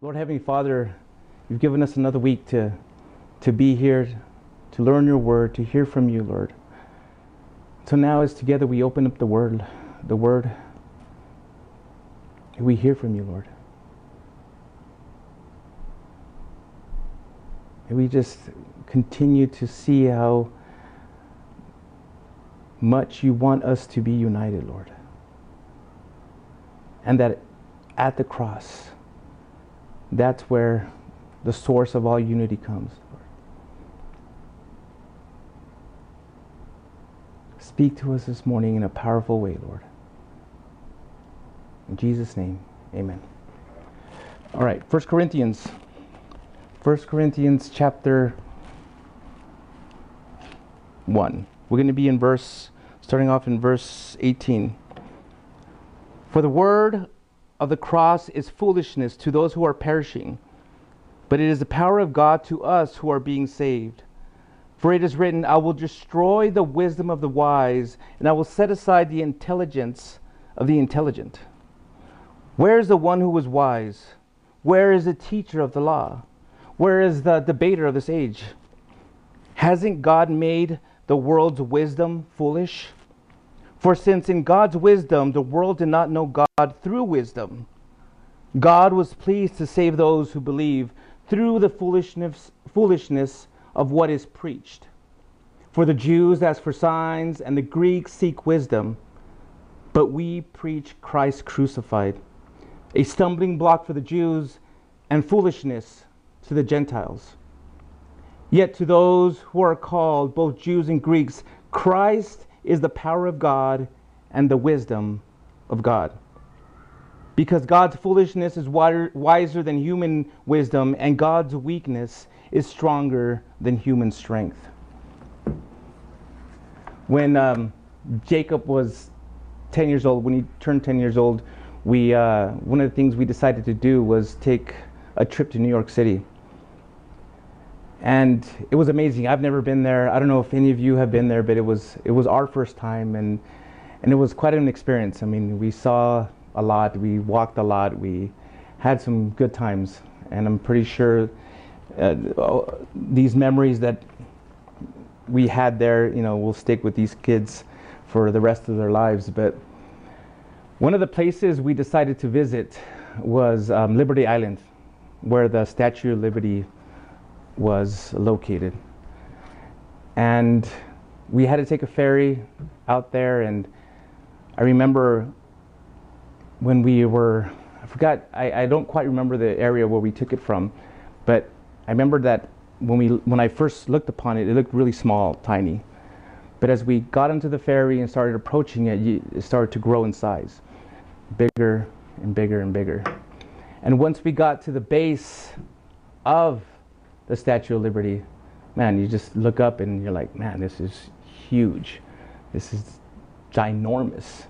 Lord Heavenly Father, you've given us another week to, to be here, to learn your word, to hear from you, Lord. So now, as together we open up the word, the word, we hear from you, Lord. And we just continue to see how much you want us to be united, Lord. And that at the cross, that's where the source of all unity comes. Speak to us this morning in a powerful way, Lord. In Jesus' name, amen. All right, 1 Corinthians. 1 Corinthians chapter 1. We're going to be in verse, starting off in verse 18. For the word of the cross is foolishness to those who are perishing, but it is the power of God to us who are being saved. For it is written, I will destroy the wisdom of the wise, and I will set aside the intelligence of the intelligent. Where is the one who was wise? Where is the teacher of the law? Where is the debater of this age? Hasn't God made the world's wisdom foolish? For since in God's wisdom the world did not know God through wisdom, God was pleased to save those who believe through the foolishness, foolishness of what is preached. For the Jews ask for signs, and the Greeks seek wisdom, but we preach Christ crucified, a stumbling block for the Jews and foolishness to the Gentiles. Yet to those who are called, both Jews and Greeks, Christ is the power of God and the wisdom of God. Because God's foolishness is wiser than human wisdom, and God's weakness is stronger than human strength. When um, Jacob was 10 years old, when he turned 10 years old, we, uh, one of the things we decided to do was take a trip to New York City and it was amazing. I've never been there. I don't know if any of you have been there, but it was it was our first time, and and it was quite an experience. I mean, we saw a lot, we walked a lot, we had some good times, and I'm pretty sure uh, these memories that we had there, you know, will stick with these kids for the rest of their lives. But one of the places we decided to visit was um, Liberty Island, where the Statue of Liberty was located. And we had to take a ferry out there, and I remember when we were, I forgot, I, I don't quite remember the area where we took it from, but I remember that when, we, when I first looked upon it, it looked really small, tiny. But as we got into the ferry and started approaching it, it started to grow in size, bigger and bigger and bigger. And once we got to the base of the Statue of Liberty, man, you just look up and you're like, man, this is huge. This is ginormous.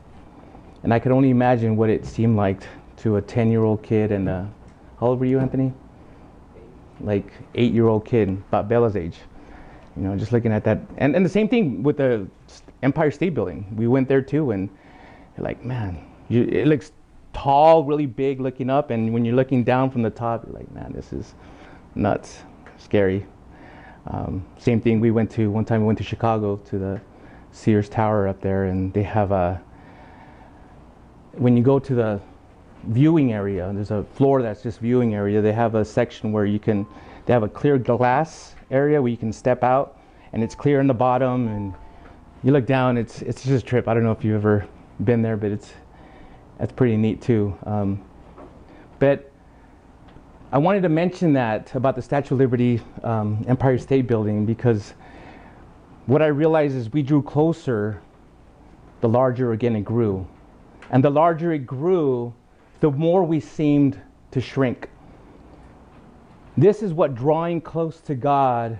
And I could only imagine what it seemed like to a 10 year old kid and a, how old were you, Anthony? Like eight year old kid, about Bella's age. You know, just looking at that. And, and the same thing with the Empire State Building. We went there too, and like, man, you, it looks tall, really big looking up. And when you're looking down from the top, you're like, man, this is nuts scary. Um, same thing we went to, one time we went to Chicago to the Sears Tower up there and they have a, when you go to the viewing area, there's a floor that's just viewing area, they have a section where you can, they have a clear glass area where you can step out and it's clear in the bottom and you look down, it's, it's just a trip. I don't know if you've ever been there, but it's, that's pretty neat too. Um, but I wanted to mention that about the Statue of Liberty um, Empire State Building because what I realized is we drew closer, the larger again it grew. And the larger it grew, the more we seemed to shrink. This is what drawing close to God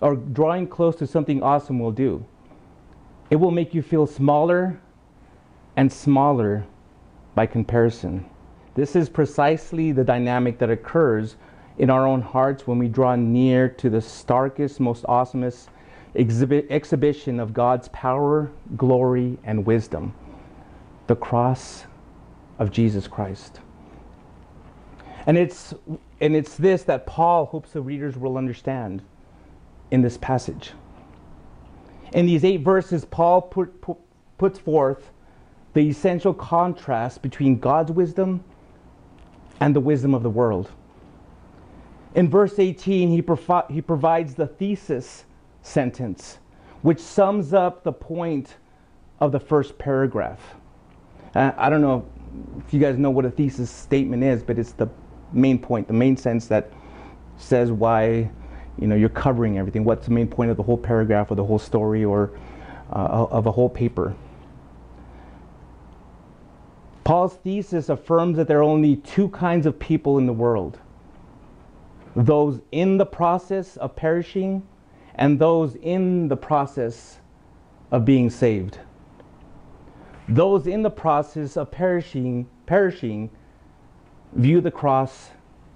or drawing close to something awesome will do. It will make you feel smaller and smaller by comparison. This is precisely the dynamic that occurs in our own hearts when we draw near to the starkest, most awesomest exhibit, exhibition of God's power, glory, and wisdom the cross of Jesus Christ. And it's, and it's this that Paul hopes the readers will understand in this passage. In these eight verses, Paul put, put, puts forth the essential contrast between God's wisdom and the wisdom of the world. In verse 18, he, provi- he provides the thesis sentence, which sums up the point of the first paragraph. Uh, I don't know if you guys know what a thesis statement is, but it's the main point, the main sense that says why you know you're covering everything. What's the main point of the whole paragraph or the whole story or uh, of a whole paper? Paul's thesis affirms that there are only two kinds of people in the world those in the process of perishing and those in the process of being saved. Those in the process of perishing, perishing view the cross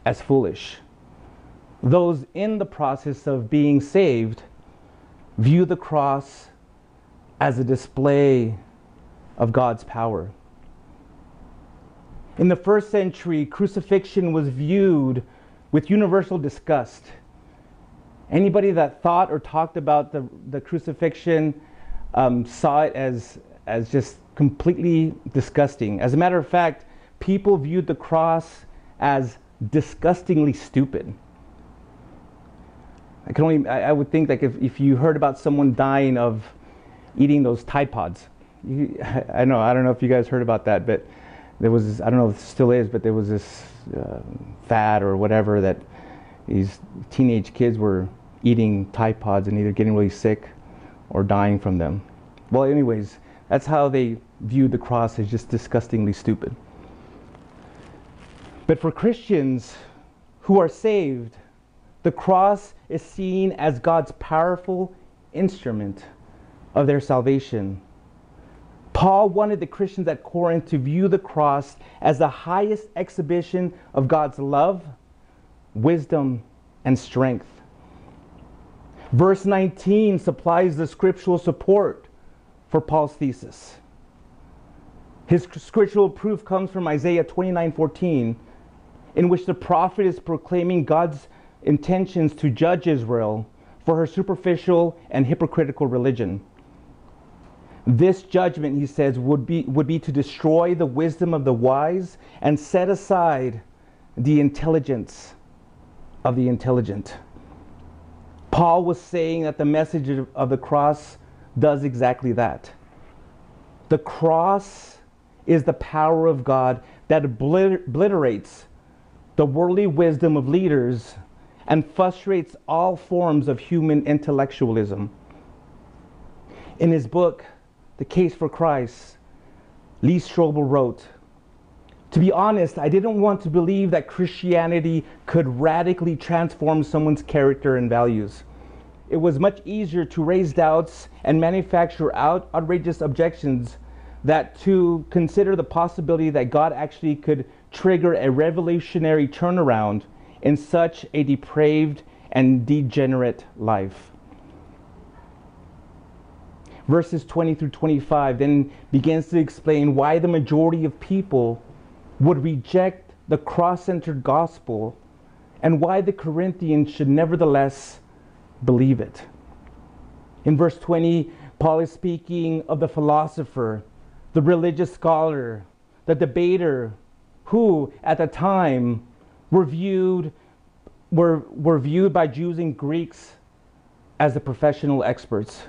as foolish. Those in the process of being saved view the cross as a display of God's power. In the first century, crucifixion was viewed with universal disgust. Anybody that thought or talked about the, the crucifixion um, saw it as, as just completely disgusting. As a matter of fact, people viewed the cross as disgustingly stupid. I can only, I, I would think like if, if you heard about someone dying of eating those Tide Pods, you, I, I know, I don't know if you guys heard about that, but there was, this, I don't know if it still is, but there was this uh, fad or whatever that these teenage kids were eating Tide Pods and either getting really sick or dying from them. Well, anyways, that's how they viewed the cross as just disgustingly stupid. But for Christians who are saved, the cross is seen as God's powerful instrument of their salvation. Paul wanted the Christians at Corinth to view the cross as the highest exhibition of God's love, wisdom, and strength. Verse 19 supplies the scriptural support for Paul's thesis. His scriptural proof comes from Isaiah 29:14, in which the prophet is proclaiming God's intentions to judge Israel for her superficial and hypocritical religion. This judgment, he says, would be, would be to destroy the wisdom of the wise and set aside the intelligence of the intelligent. Paul was saying that the message of the cross does exactly that. The cross is the power of God that obliterates the worldly wisdom of leaders and frustrates all forms of human intellectualism. In his book, The Case for Christ, Lee Strobel wrote, To be honest, I didn't want to believe that Christianity could radically transform someone's character and values it was much easier to raise doubts and manufacture out outrageous objections that to consider the possibility that God actually could trigger a revolutionary turnaround in such a depraved and degenerate life. Verses 20 through 25 then begins to explain why the majority of people would reject the cross centered gospel and why the Corinthians should nevertheless believe it. In verse 20, Paul is speaking of the philosopher, the religious scholar, the debater, who at the time were viewed, were, were viewed by Jews and Greeks as the professional experts.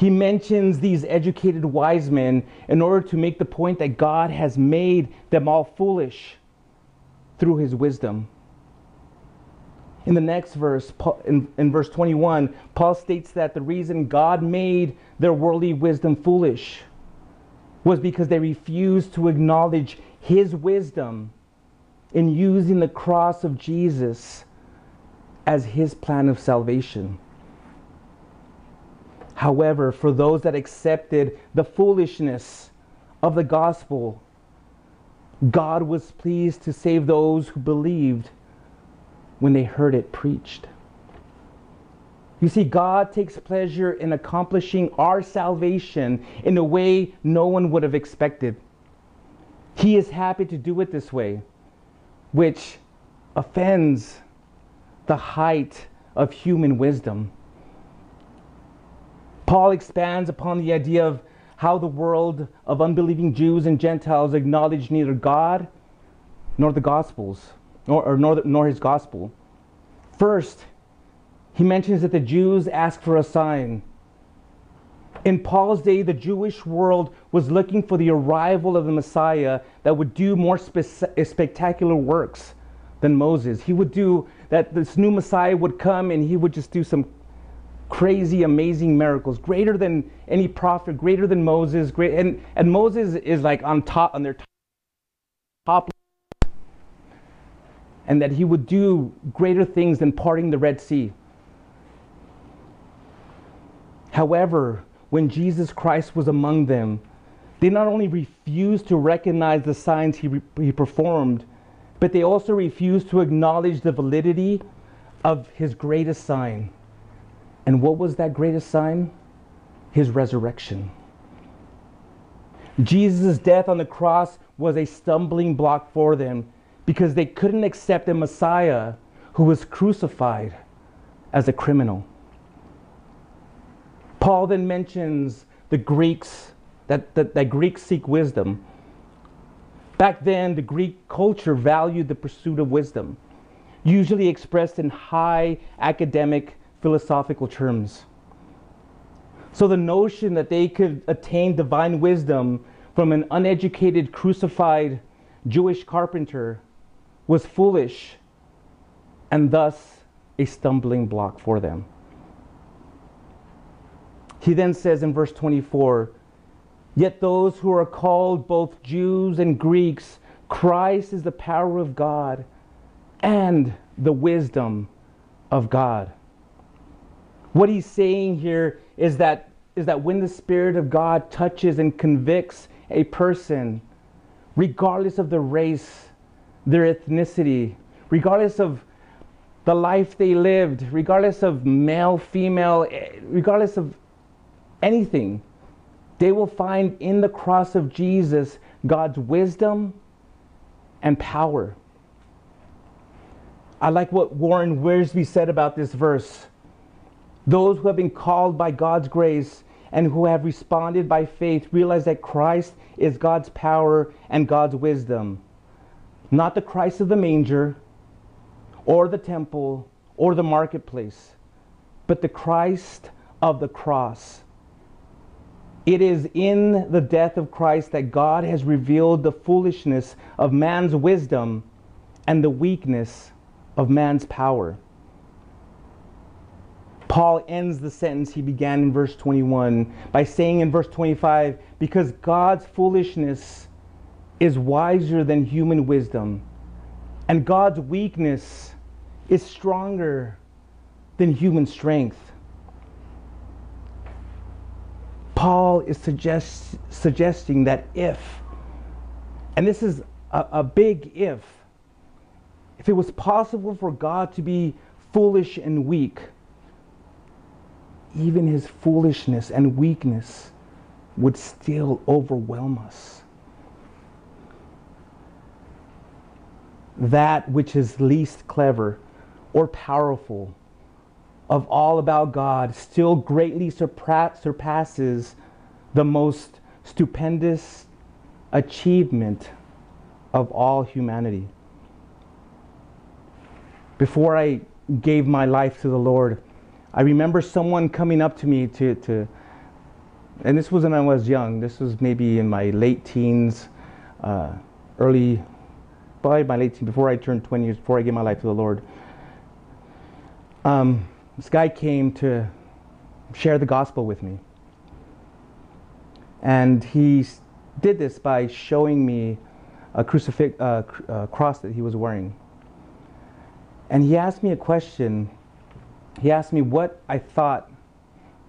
He mentions these educated wise men in order to make the point that God has made them all foolish through his wisdom. In the next verse, in, verse 21, Paul states that the reason God made their worldly wisdom foolish was because they refused to acknowledge his wisdom in using the cross of Jesus as his plan of salvation. However, for those that accepted the foolishness of the gospel, God was pleased to save those who believed when they heard it preached. You see, God takes pleasure in accomplishing our salvation in a way no one would have expected. He is happy to do it this way. which offends the height of human wisdom. Paul expands upon the idea of how the world of unbelieving Jews and Gentiles acknowledge neither God nor the Gospels, nor, or nor, nor his gospel. First, he mentions that the Jews ask for a sign. In Paul's day, the Jewish world was looking for the arrival of the Messiah that would do more spe- spectacular works than Moses. He would do that, this new Messiah would come and he would just do some crazy, amazing miracles, greater than any prophet, greater than Moses. Great, and, and Moses is like on top, on their top. And that he would do greater things than parting the Red Sea. However, when Jesus Christ was among them, they not only refused to recognize the signs he, re- he performed, but they also refused to acknowledge the validity of his greatest sign. And what was that greatest sign? His resurrection. Jesus' death on the cross was a stumbling block for them because they couldn't accept a Messiah who was crucified as a criminal. Paul then mentions the Greeks, that, that, that Greeks seek wisdom. Back then, the Greek culture valued the pursuit of wisdom, usually expressed in high academic philosophical terms. So the notion that they could attain divine wisdom from an uneducated, crucified Jewish carpenter was foolish and thus a stumbling block for them. He then says in verse 24, Yet those who are called both Jews and Greeks, Christ is the power of God and the wisdom of God. What he's saying here is that, is that when the Spirit of God touches and convicts a person, regardless of the race, their ethnicity, regardless of the life they lived, regardless of male, female, eh, regardless of anything, they will find in the cross of Jesus God's wisdom and power. I like what Warren Wiersbe said about this verse. Those who have been called by God's grace and who have responded by faith realize that Christ is God's power and God's wisdom. Not the Christ of the manger or the temple or the marketplace, but the Christ of the cross. It is in the death of Christ that God has revealed the foolishness of man's wisdom and the weakness of man's power. Paul ends the sentence he began in verse 21 by saying in verse 25, because God's foolishness is wiser than human wisdom, and God's weakness is stronger than human strength. Paul is suggest, suggesting that if, and this is a, a big if, if it was possible for God to be foolish and weak, even his foolishness and weakness would still overwhelm us. That which is least clever or powerful of all about God still greatly surpasses the most stupendous achievement of all humanity. Before I gave my life to the Lord, I remember someone coming up to me to, to and this was when I was young. This was maybe in my late teens, uh, early, probably my late teens, before I turned 20 years, before I gave my life to the Lord. Um, this guy came to share the gospel with me. And he did this by showing me a crucifix, uh, cr- uh, cross that he was wearing. And he asked me a question. He asked me what I thought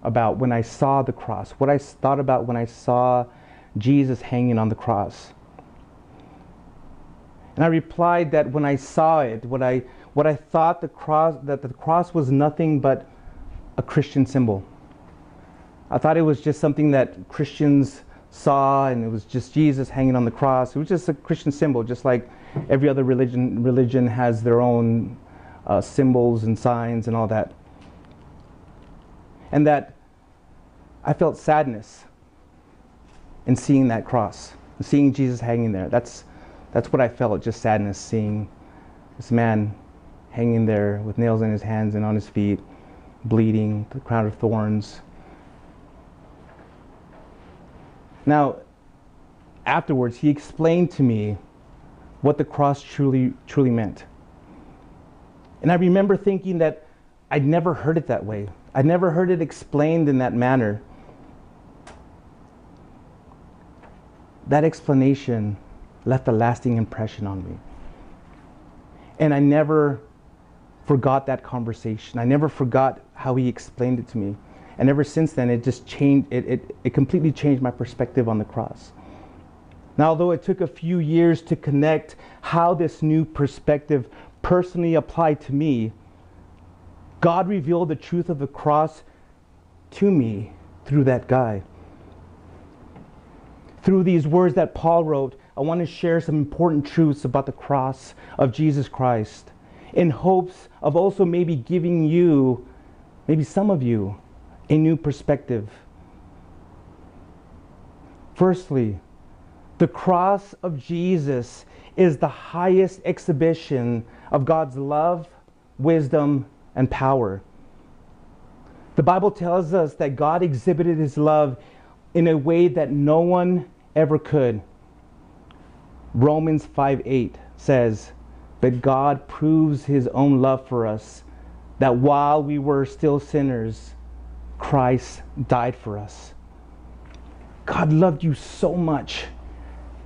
about when I saw the cross, what I thought about when I saw Jesus hanging on the cross. And I replied that when I saw it, what I what I thought the cross that the cross was nothing but a Christian symbol. I thought it was just something that Christians saw and it was just Jesus hanging on the cross. It was just a Christian symbol, just like every other religion religion has their own uh, symbols and signs and all that. And that I felt sadness in seeing that cross, seeing Jesus hanging there. That's, that's what I felt, just sadness, seeing this man hanging there with nails in his hands and on his feet, bleeding, the crown of thorns. Now, afterwards, he explained to me what the cross truly, truly meant. And I remember thinking that I'd never heard it that way. I'd never heard it explained in that manner. That explanation left a lasting impression on me. And I never forgot that conversation. I never forgot how he explained it to me. And ever since then, it just changed, it, it, it completely changed my perspective on the cross. Now, although it took a few years to connect how this new perspective personally applied to me, God revealed the truth of the cross to me through that guy. Through these words that Paul wrote, I want to share some important truths about the cross of Jesus Christ in hopes of also maybe giving you, maybe some of you, a new perspective. Firstly, the cross of Jesus is the highest exhibition of God's love, wisdom, and power. The Bible tells us that God exhibited his love in a way that no one ever could. Romans 5 8 says, But God proves his own love for us, that while we were still sinners, Christ died for us. God loved you so much.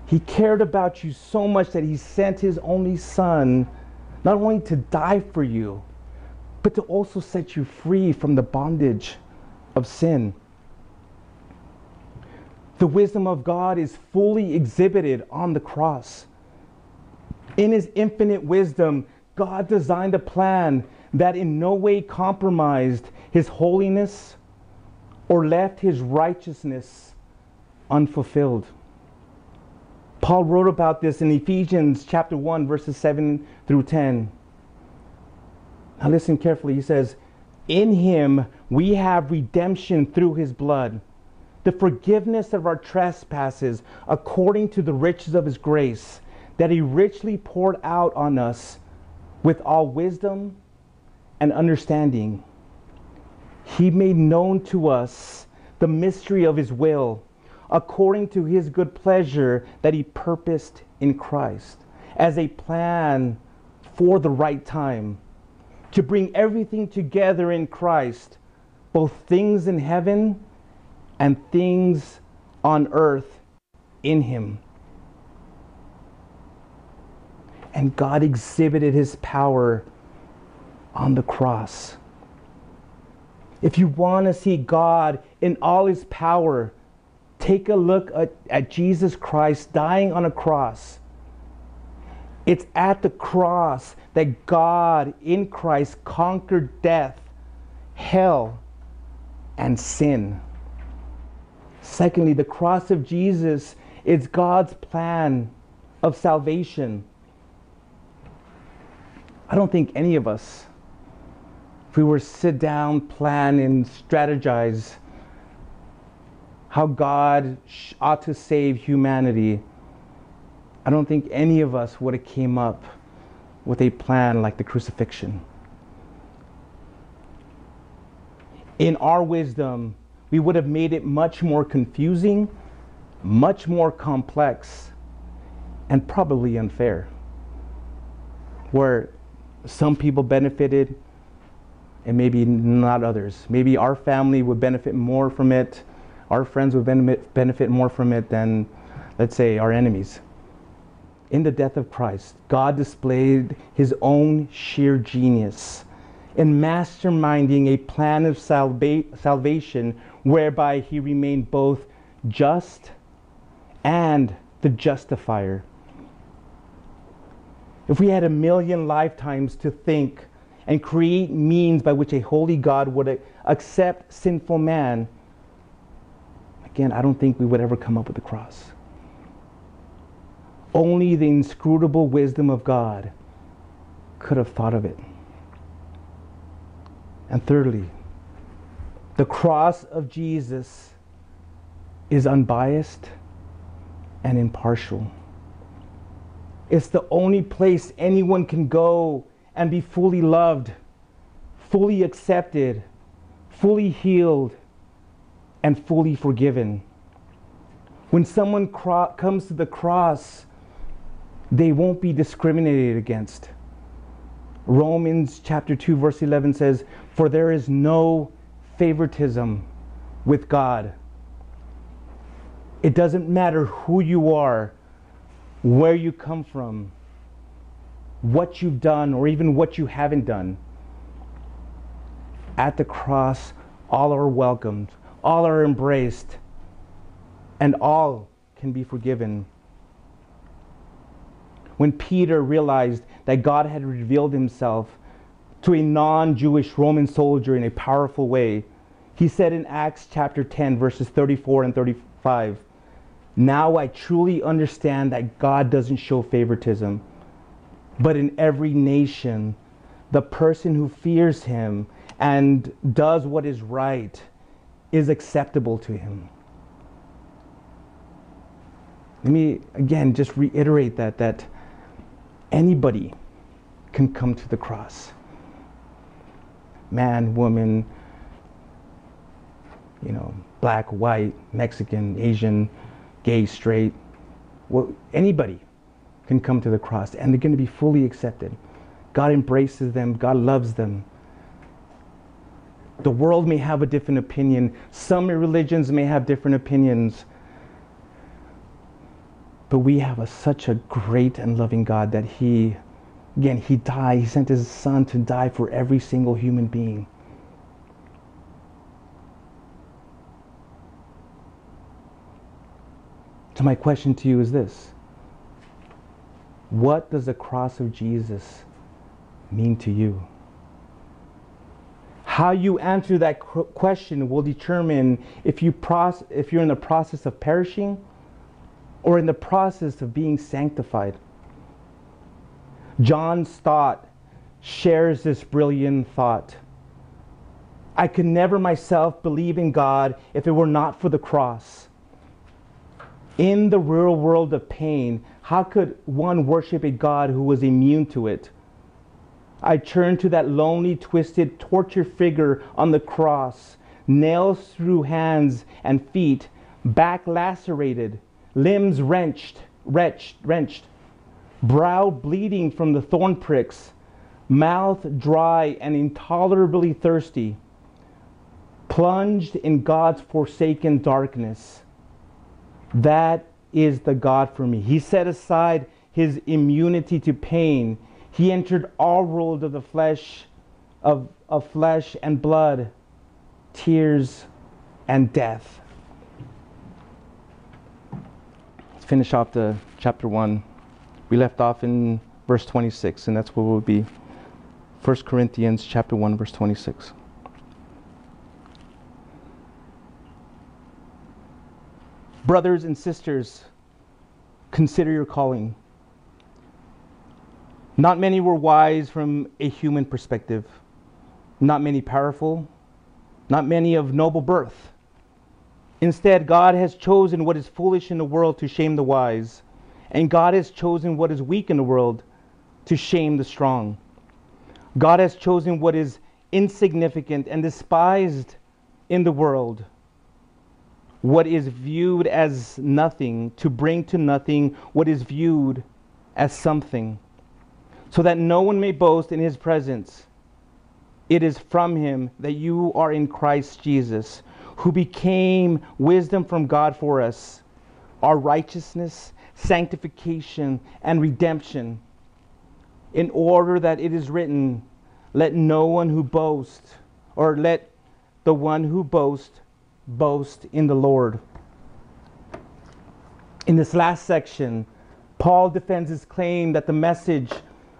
He cared about you so much that he sent his only son not only to die for you, but to also set you free from the bondage of sin. The wisdom of God is fully exhibited on the cross. In his infinite wisdom, God designed a plan that in no way compromised his holiness or left his righteousness unfulfilled. Paul wrote about this in Ephesians chapter 1 verses 7 through 10. Now listen carefully. He says, "In him we have redemption through his blood, the forgiveness of our trespasses according to the riches of his grace, that he richly poured out on us with all wisdom and understanding. He made known to us the mystery of his will." According to his good pleasure that he purposed in Christ as a plan for the right time to bring everything together in Christ, both things in heaven and things on earth in him. And God exhibited his power on the cross. If you want to see God in all his power, take a look at, at Jesus Christ dying on a cross. It's at the cross that God in Christ conquered death, hell, and sin. Secondly, the cross of Jesus is God's plan of salvation. I don't think any of us, if we were to sit down, plan, and strategize, how God ought to save humanity, I don't think any of us would have came up with a plan like the crucifixion. In our wisdom, we would have made it much more confusing, much more complex, and probably unfair. Where some people benefited and maybe not others. Maybe our family would benefit more from it our friends would benefit more from it than, let's say, our enemies. In the death of Christ, God displayed his own sheer genius in masterminding a plan of salva- salvation whereby he remained both just and the justifier. If we had a million lifetimes to think and create means by which a holy God would accept sinful man, again, I don't think we would ever come up with the cross. Only the inscrutable wisdom of God could have thought of it. And thirdly, the cross of Jesus is unbiased and impartial. It's the only place anyone can go and be fully loved, fully accepted, fully healed, and fully forgiven. When someone cro- comes to the cross, they won't be discriminated against. Romans chapter 2 verse 11 says, "For there is no favoritism with God." It doesn't matter who you are, where you come from, what you've done, or even what you haven't done. At the cross, all are welcomed, all are embraced, and all can be forgiven. When Peter realized that God had revealed himself to a non Jewish Roman soldier in a powerful way, he said in Acts chapter 10, verses 34 and 35, Now I truly understand that God doesn't show favoritism, but in every nation, the person who fears him and does what is right is acceptable to him. Let me again just reiterate that that anybody can come to the cross. Man, woman, you know, black, white, Mexican, Asian, gay, straight, well, anybody can come to the cross and they're going to be fully accepted. God embraces them, God loves them. The world may have a different opinion, some religions may have different opinions. But we have a, such a great and loving God that He, again, He died. He sent His Son to die for every single human being. So, my question to you is this What does the cross of Jesus mean to you? How you answer that question will determine if, you proce- if you're in the process of perishing or in the process of being sanctified. John Stott shares this brilliant thought. I could never myself believe in God if it were not for the cross. In the real world of pain, how could one worship a God who was immune to it? I turned to that lonely, twisted, tortured figure on the cross, nails through hands and feet, back lacerated, limbs wrenched, wrenched, wrenched, brow bleeding from the thorn pricks, mouth dry and intolerably thirsty, plunged in God's forsaken darkness. That is the God for me. He set aside his immunity to pain. He entered our world of the flesh, of, of flesh and blood, tears and death. Let's finish off the chapter 1. We left off in verse 26, and that's where we'll be. 1 Corinthians chapter 1, verse 26. Brothers and sisters, consider your calling. Not many were wise from a human perspective, not many powerful, not many of noble birth. Instead, God has chosen what is foolish in the world to shame the wise, and God has chosen what is weak in the world to shame the strong. God has chosen what is insignificant and despised in the world, what is viewed as nothing, to bring to nothing what is viewed as something, so that no one may boast in his presence. It is from him that you are in Christ Jesus who became wisdom from God for us, our righteousness, sanctification, and redemption, in order that it is written, Let no one who boasts, or let the one who boasts, boast in the Lord. In this last section, Paul defends his claim that the message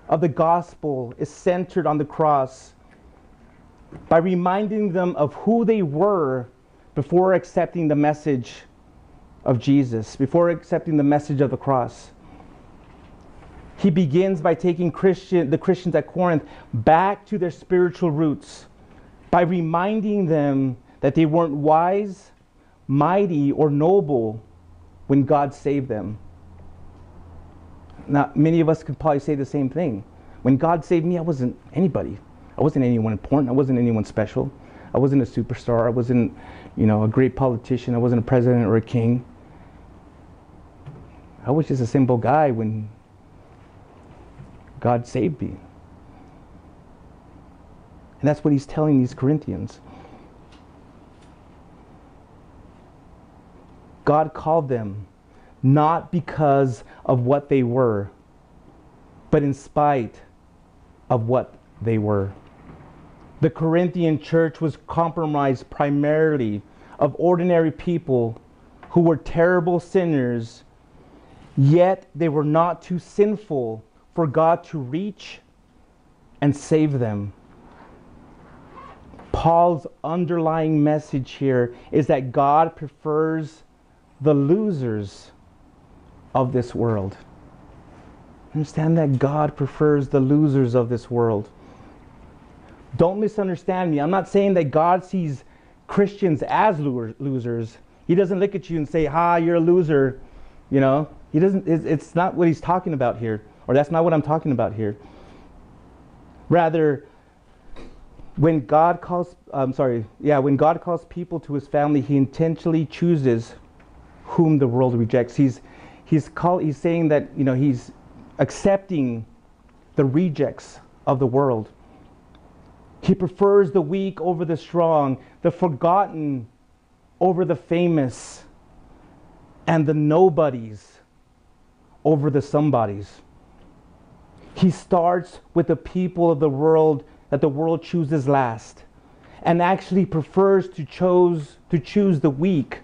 of the gospel is centered on the cross by reminding them of who they were before accepting the message of Jesus, before accepting the message of the cross. He begins by taking Christian, the Christians at Corinth back to their spiritual roots by reminding them that they weren't wise, mighty, or noble when God saved them. Now, many of us could probably say the same thing. When God saved me, I wasn't anybody. I wasn't anyone important. I wasn't anyone special. I wasn't a superstar. I wasn't, you know, a great politician. I wasn't a president or a king. I was just a simple guy when God saved me. And that's what he's telling these Corinthians. God called them not because of what they were, but in spite of what they were. The Corinthian church was compromised primarily of ordinary people who were terrible sinners, yet they were not too sinful for God to reach and save them. Paul's underlying message here is that God prefers the losers of this world. Understand that God prefers the losers of this world. Don't misunderstand me. I'm not saying that God sees Christians as losers. He doesn't look at you and say, "Ha, you're a loser." You know, he doesn't. It's not what he's talking about here, or that's not what I'm talking about here. Rather, when God calls, I'm sorry, yeah, when God calls people to His family, He intentionally chooses whom the world rejects. He's he's call, he's saying that you know He's accepting the rejects of the world. He prefers the weak over the strong, the forgotten over the famous, and the nobodies over the somebodies. He starts with the people of the world that the world chooses last and actually prefers to choose to choose the weak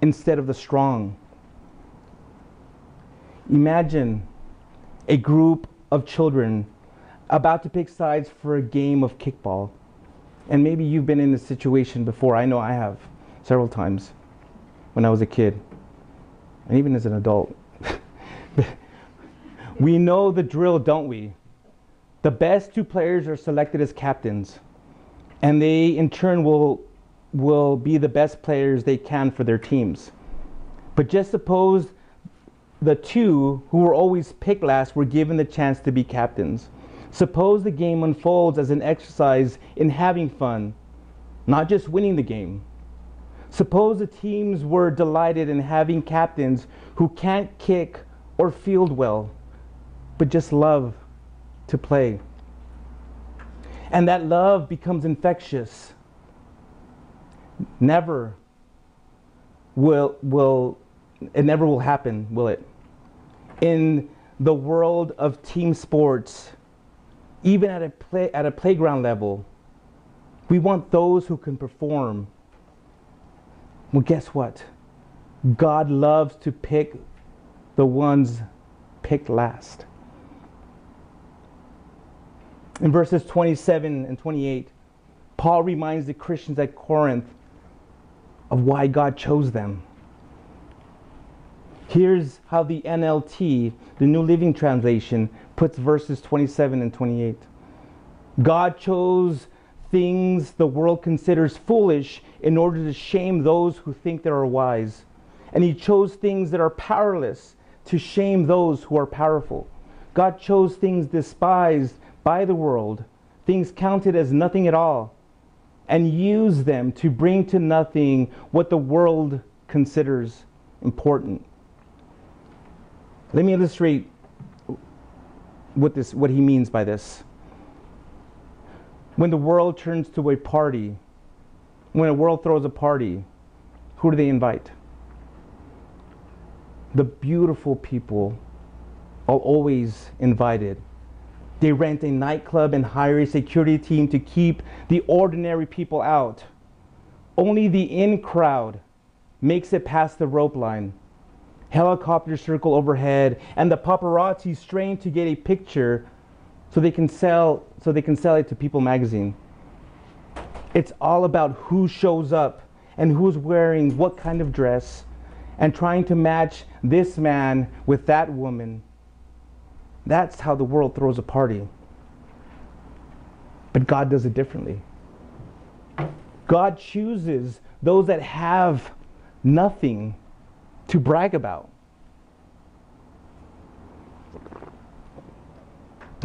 instead of the strong. Imagine a group of children about to pick sides for a game of kickball. And maybe you've been in this situation before. I know I have several times when I was a kid, and even as an adult. we know the drill, don't we? The best two players are selected as captains, and they in turn will, will be the best players they can for their teams. But just suppose the two who were always picked last were given the chance to be captains. Suppose the game unfolds as an exercise in having fun, not just winning the game. Suppose the teams were delighted in having captains who can't kick or field well, but just love to play. And that love becomes infectious. Never will, will it never will happen, will it? In the world of team sports, even at a, play, at a playground level. We want those who can perform. Well, guess what? God loves to pick the ones picked last. In verses 27 and 28, Paul reminds the Christians at Corinth of why God chose them. Here's how the NLT, the New Living Translation, puts verses 27 and 28. God chose things the world considers foolish in order to shame those who think they are wise. And He chose things that are powerless to shame those who are powerful. God chose things despised by the world, things counted as nothing at all, and used them to bring to nothing what the world considers important. Let me illustrate what, this, what he means by this. When the world turns to a party, when a world throws a party, who do they invite? The beautiful people are always invited. They rent a nightclub and hire a security team to keep the ordinary people out. Only the in crowd makes it past the rope line helicopters circle overhead, and the paparazzi strain to get a picture so they can sell so they can sell it to People magazine. It's all about who shows up and who's wearing what kind of dress and trying to match this man with that woman That's how the world throws a party. But God does it differently. God chooses those that have nothing to brag about.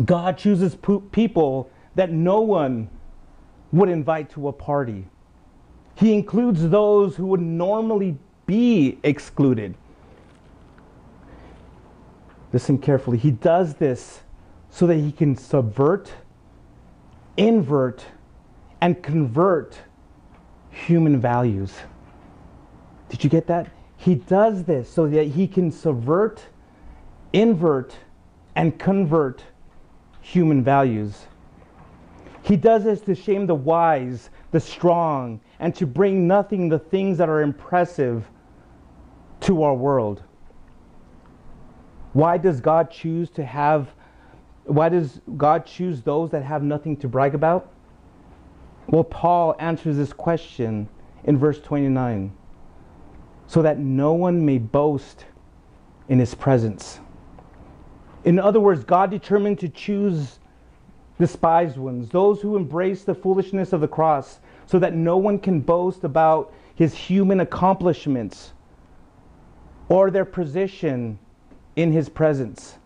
God chooses people that no one would invite to a party. He includes those who would normally be excluded. Listen carefully. He does this so that he can subvert, invert, and convert human values. Did you get that? He does this so that he can subvert, invert, and convert human values. He does this to shame the wise, the strong, and to bring nothing the things that are impressive to our world. Why does God choose to have why does God choose those that have nothing to brag about? Well, Paul answers this question in verse 29 so that no one may boast in his presence. In other words, God determined to choose despised ones, those who embrace the foolishness of the cross, so that no one can boast about his human accomplishments or their position in his presence.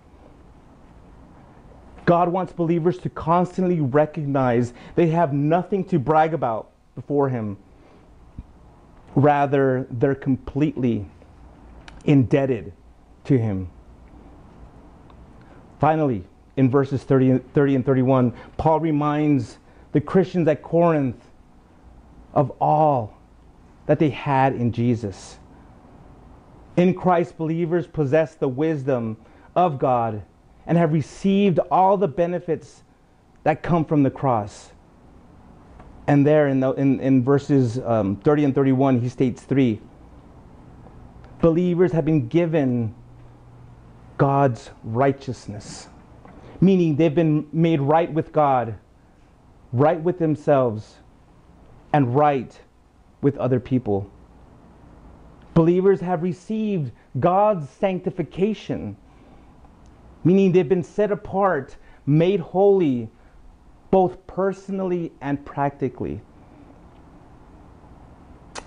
God wants believers to constantly recognize they have nothing to brag about before him. Rather, they're completely indebted to him. Finally, in verses 30, 30 and 31, Paul reminds the Christians at Corinth of all that they had in Jesus. In Christ, believers possess the wisdom of God and have received all the benefits that come from the cross. And there in, the, in, in verses um, 30 and 31, he states three believers have been given God's righteousness, meaning they've been made right with God, right with themselves, and right with other people. Believers have received God's sanctification, meaning they've been set apart, made holy, both personally and practically.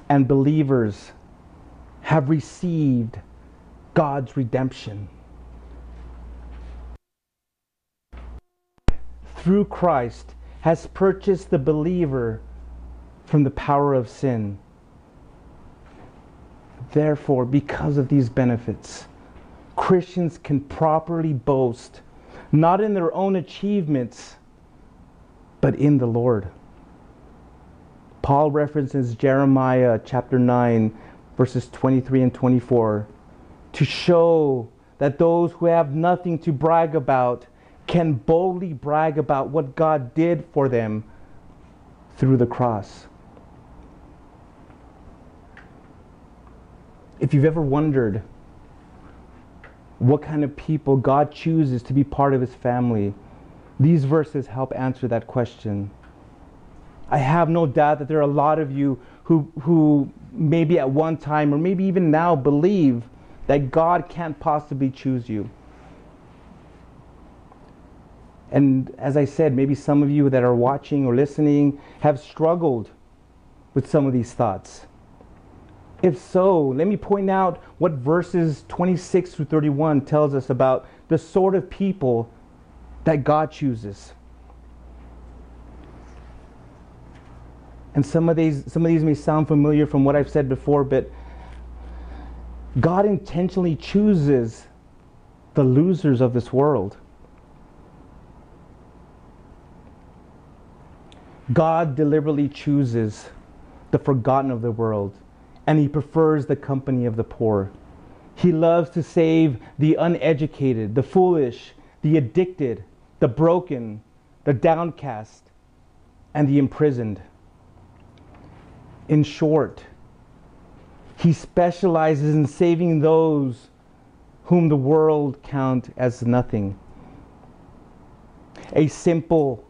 And believers have received God's redemption. Through Christ has purchased the believer from the power of sin. Therefore, because of these benefits, Christians can properly boast not in their own achievements, but in the Lord. Paul references Jeremiah chapter 9, verses 23 and 24 to show that those who have nothing to brag about can boldly brag about what God did for them through the cross. If you've ever wondered what kind of people God chooses to be part of his family, these verses help answer that question. I have no doubt that there are a lot of you who, who maybe at one time or maybe even now believe that God can't possibly choose you. And as I said, maybe some of you that are watching or listening have struggled with some of these thoughts. If so, let me point out what verses 26 through 31 tells us about the sort of people that God chooses. And some of these some of these may sound familiar from what I've said before, but God intentionally chooses the losers of this world. God deliberately chooses the forgotten of the world and he prefers the company of the poor. He loves to save the uneducated, the foolish, the addicted, the broken, the downcast, and the imprisoned. In short, he specializes in saving those whom the world count as nothing. A simple,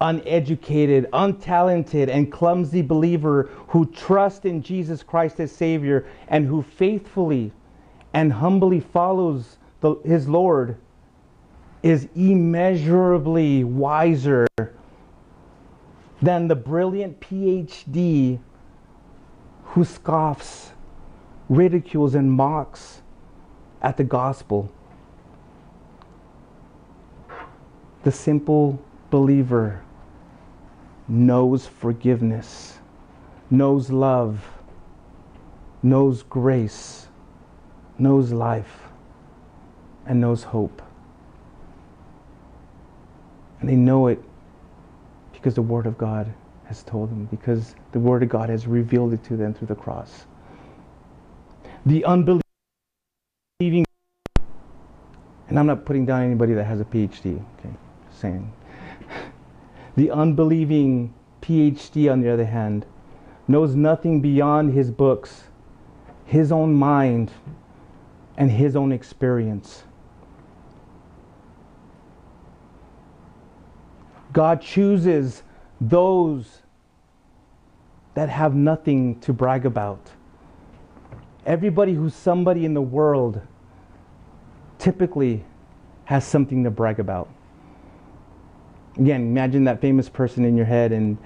uneducated, untalented, and clumsy believer who trusts in Jesus Christ as Savior and who faithfully and humbly follows the, his Lord is immeasurably wiser than the brilliant PhD who scoffs, ridicules, and mocks at the gospel. The simple believer knows forgiveness, knows love, knows grace, knows life, and knows hope. And they know it because the Word of God has told them, because the Word of God has revealed it to them through the cross. The unbelieving, and I'm not putting down anybody that has a PhD, okay, just saying. The unbelieving PhD, on the other hand, knows nothing beyond his books, his own mind, and his own experience. God chooses those that have nothing to brag about. Everybody who's somebody in the world typically has something to brag about. Again, imagine that famous person in your head and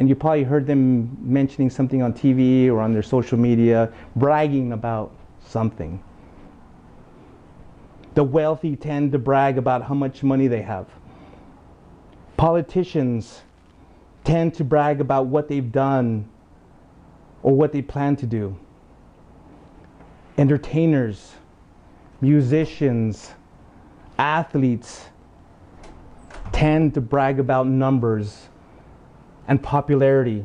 and you probably heard them mentioning something on TV or on their social media, bragging about something. The wealthy tend to brag about how much money they have. Politicians tend to brag about what they've done or what they plan to do. Entertainers, musicians, athletes tend to brag about numbers and popularity.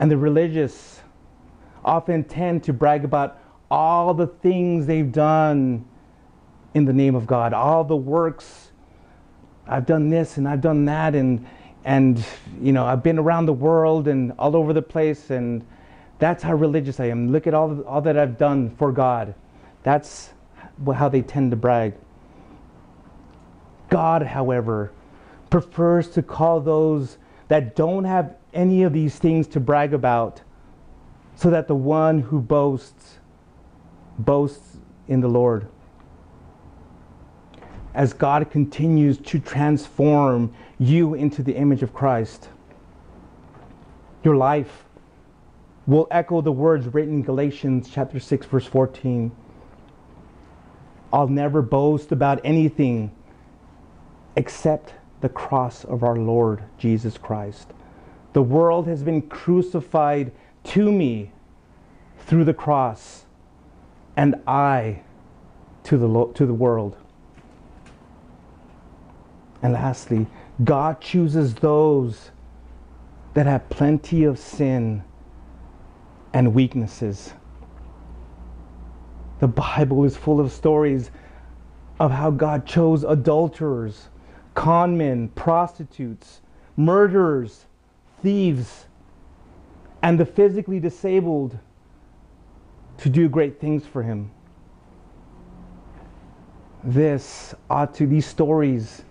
And the religious often tend to brag about all the things they've done in the name of God. All the works, I've done this and I've done that, and and you know I've been around the world and all over the place, and that's how religious I am. Look at all all that I've done for God. That's how they tend to brag. God, however, prefers to call those that don't have any of these things to brag about, so that the one who boasts boasts in the Lord as God continues to transform you into the image of Christ. Your life will echo the words written in Galatians chapter 6 verse 14. I'll never boast about anything except the cross of our Lord Jesus Christ. The world has been crucified to me through the cross, and I to the, to the world. And lastly, God chooses those that have plenty of sin and weaknesses. The Bible is full of stories of how God chose adulterers, conmen, prostitutes, murderers, thieves, and the physically disabled to do great things for Him. This ought to, these stories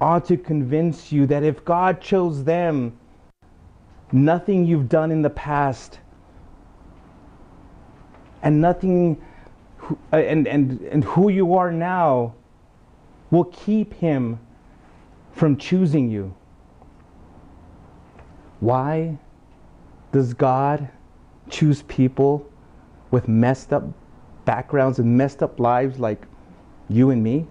ought to convince you that if God chose them, nothing you've done in the past and nothing uh, and, and, and who you are now will keep him from choosing you. Why does God choose people with messed up backgrounds and messed up lives like you and me?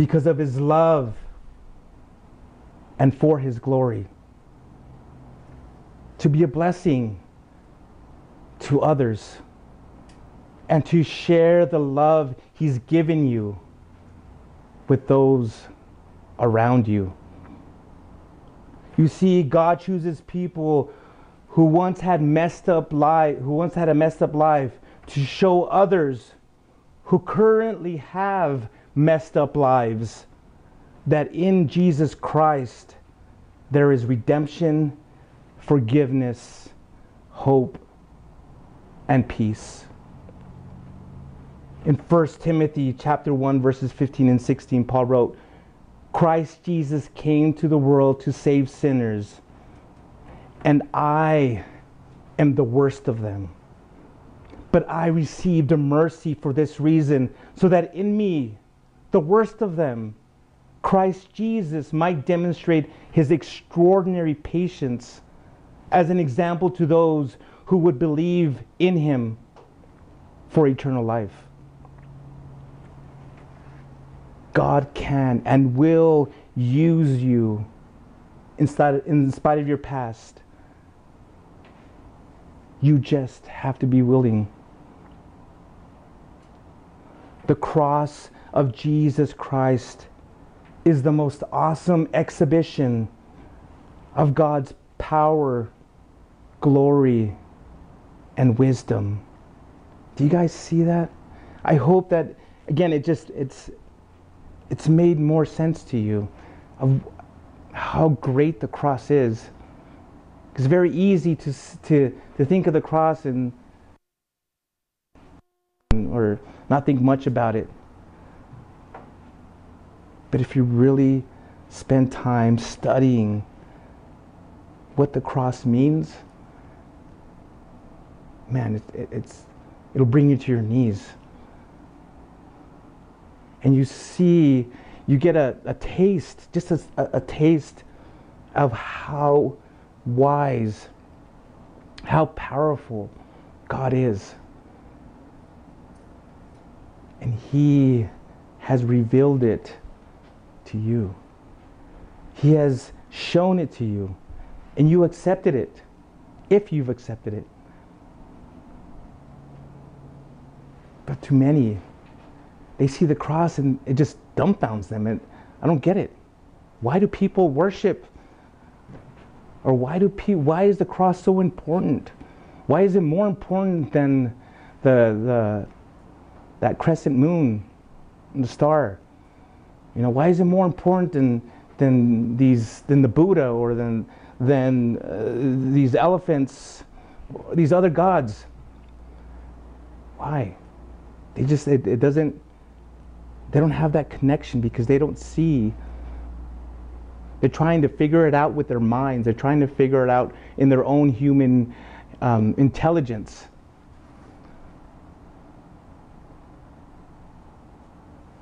Because of his love and for his glory. To be a blessing to others and to share the love he's given you with those around you. You see, God chooses people who once had messed up life, who once had a messed up life, to show others who currently have messed up lives, that in Jesus Christ there is redemption, forgiveness, hope, and peace. In 1 Timothy chapter 1 verses 15 and 16 Paul wrote, Christ Jesus came to the world to save sinners, and I am the worst of them. But I received a mercy for this reason, so that in me, the worst of them, Christ Jesus might demonstrate his extraordinary patience as an example to those who would believe in him for eternal life. God can and will use you in spite, of your past. You just have to be willing. The cross of Jesus Christ is the most awesome exhibition of God's power, glory, and wisdom. Do you guys see that? I hope that again it just it's it's made more sense to you of how great the cross is. It's very easy to to to think of the cross and or not think much about it. But if you really spend time studying what the cross means, man, it, it, it's, it'll bring you to your knees. And you see, you get a, a taste, just a, a taste of how wise, how powerful God is. And He has revealed it to you. He has shown it to you, and you accepted it, if you've accepted it. But to many, they see the cross and it just dumbfounds them. And I don't get it. Why do people worship? Or why do pe- why is the cross so important? Why is it more important than the, the that crescent moon and the star? You know, why is it more important than, than, these, than the Buddha or than, than uh, these elephants, these other gods? Why? They just, it, it doesn't, they don't have that connection because they don't see. They're trying to figure it out with their minds. They're trying to figure it out in their own human um, intelligence.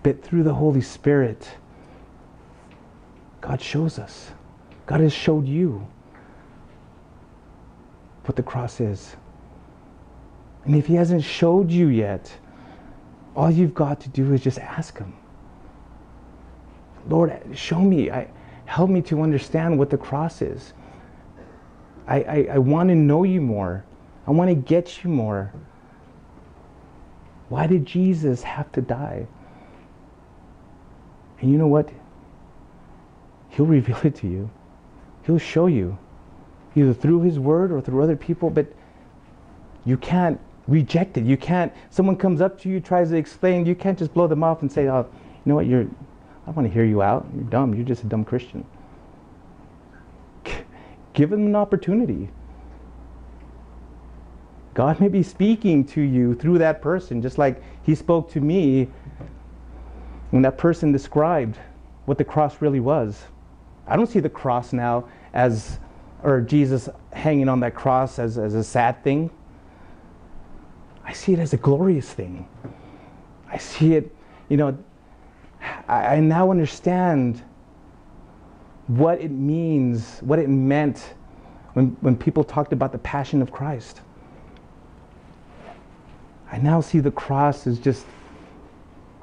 But through the Holy Spirit, God shows us. God has showed you what the cross is. And if He hasn't showed you yet, all you've got to do is just ask Him. Lord, show me. I, help me to understand what the cross is. I, I, I want to know you more. I want to get you more. Why did Jesus have to die? And you know what? He'll reveal it to you. He'll show you, either through His Word or through other people, but you can't reject it. You can't, someone comes up to you, tries to explain, you can't just blow them off and say, oh, you know what, you're, I want to hear you out. You're dumb. You're just a dumb Christian. Give them an opportunity. God may be speaking to you through that person, just like He spoke to me when that person described what the cross really was. I don't see the cross now as, or Jesus hanging on that cross as, as a sad thing. I see it as a glorious thing. I see it, you know, I, I now understand what it means, what it meant when, when people talked about the passion of Christ. I now see the cross as just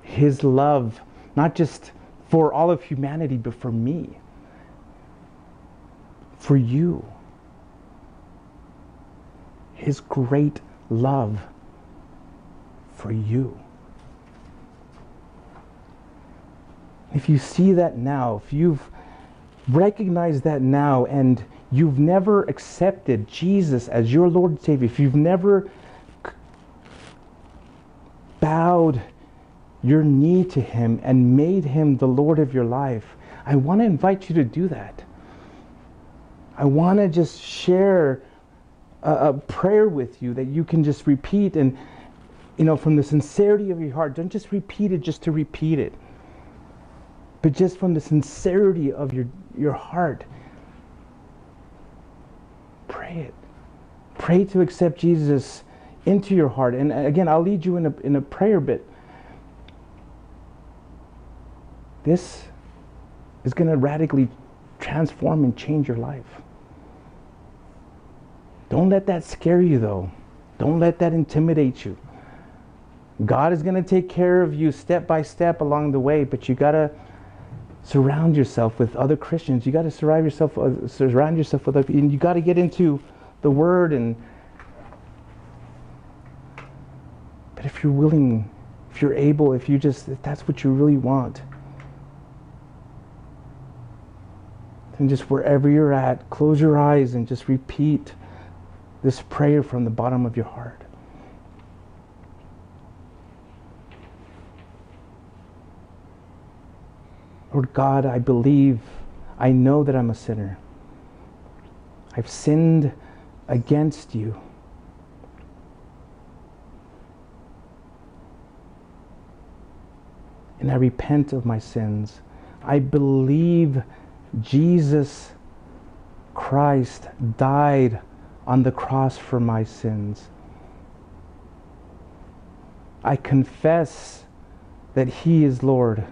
his love, not just for all of humanity, but for me, for you. His great love for you. If you see that now, if you've recognized that now and you've never accepted Jesus as your Lord and Savior, if you've never bowed your knee to Him and made Him the Lord of your life, I want to invite you to do that. I want to just share a, a, prayer with you that you can just repeat and, you know, from the sincerity of your heart. Don't just repeat it just to repeat it, but just from the sincerity of your, your heart. Pray it. Pray to accept Jesus into your heart. And uh, again, I'll lead you in a, in a prayer bit. This is going to radically transform and change your life. Don't let that scare you, though. Don't let that intimidate you. God is going to take care of you step by step along the way, but you got to surround yourself with other Christians. You got to surround yourself, uh, surround yourself with, and you got to get into the Word. And but if you're willing, if you're able, if you just, if that's what you really want, then just wherever you're at, close your eyes and just repeat this prayer from the bottom of your heart. Lord God, I believe, I know that I'm a sinner. I've sinned against you. And I repent of my sins. I believe Jesus Christ died on the cross for my sins. I confess that He is Lord.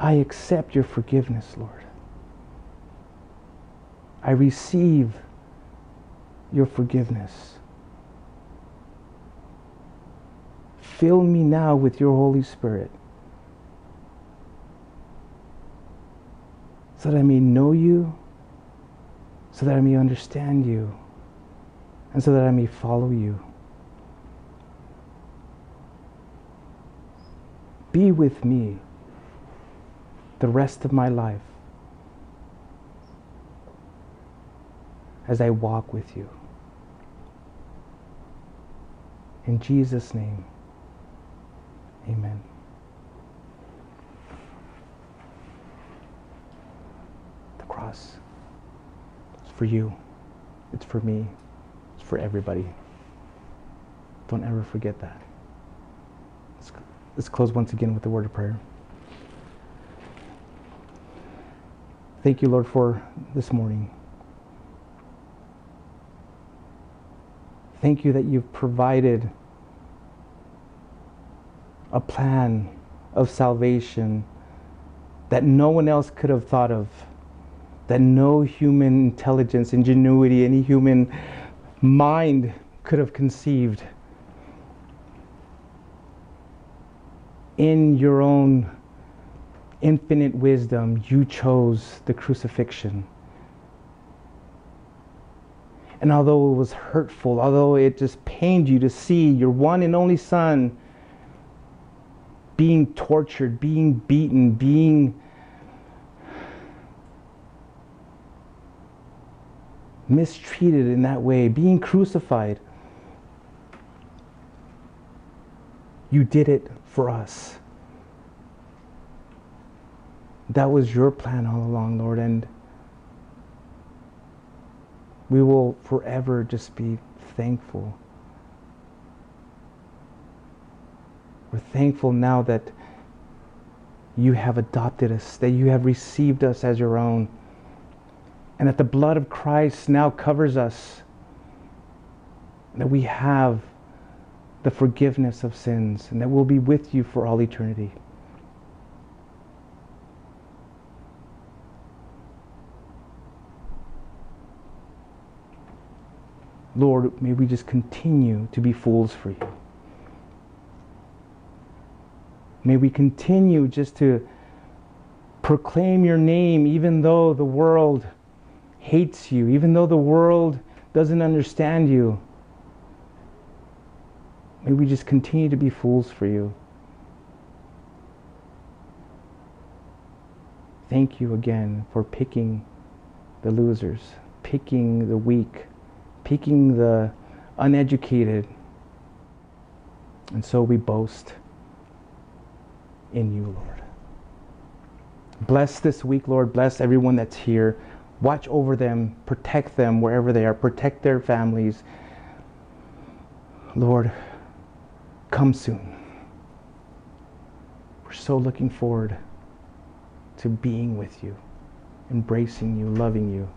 I accept your forgiveness, Lord. I receive your forgiveness. Fill me now with your Holy Spirit so that I may know you, so that I may understand you, and so that I may follow you. Be with me the rest of my life as I walk with you. In Jesus' name, amen. The cross. It's for you. It's for me. It's for everybody. Don't ever forget that. Let's, let's close once again with the word of prayer. Thank you, Lord, for this morning. Thank you that you've provided a plan of salvation that no one else could have thought of, that no human intelligence, ingenuity, any human mind could have conceived. In your own infinite wisdom, you chose the crucifixion. And although it was hurtful, although it just pained you to see your one and only son being tortured, being beaten, being mistreated in that way, being crucified, you did it for us that was your plan all along, Lord, and we will forever just be thankful. We're thankful now that you have adopted us, that you have received us as your own, and that the blood of Christ now covers us, that we have the forgiveness of sins, and that we'll be with you for all eternity. Lord, may we just continue to be fools for you. May we continue just to proclaim your name even though the world hates you, even though the world doesn't understand you. May we just continue to be fools for you. Thank you again for picking the losers, picking the weak picking the uneducated. And so we boast in you, Lord. Bless this week, Lord. Bless everyone that's here. Watch over them, protect them wherever they are, protect their families. Lord, come soon. We're so looking forward to being with you, embracing you, loving you.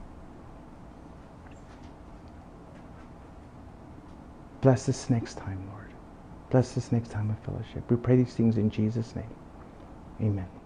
Bless us next time, Lord. Bless us next time of fellowship. We pray these things in Jesus' name. Amen.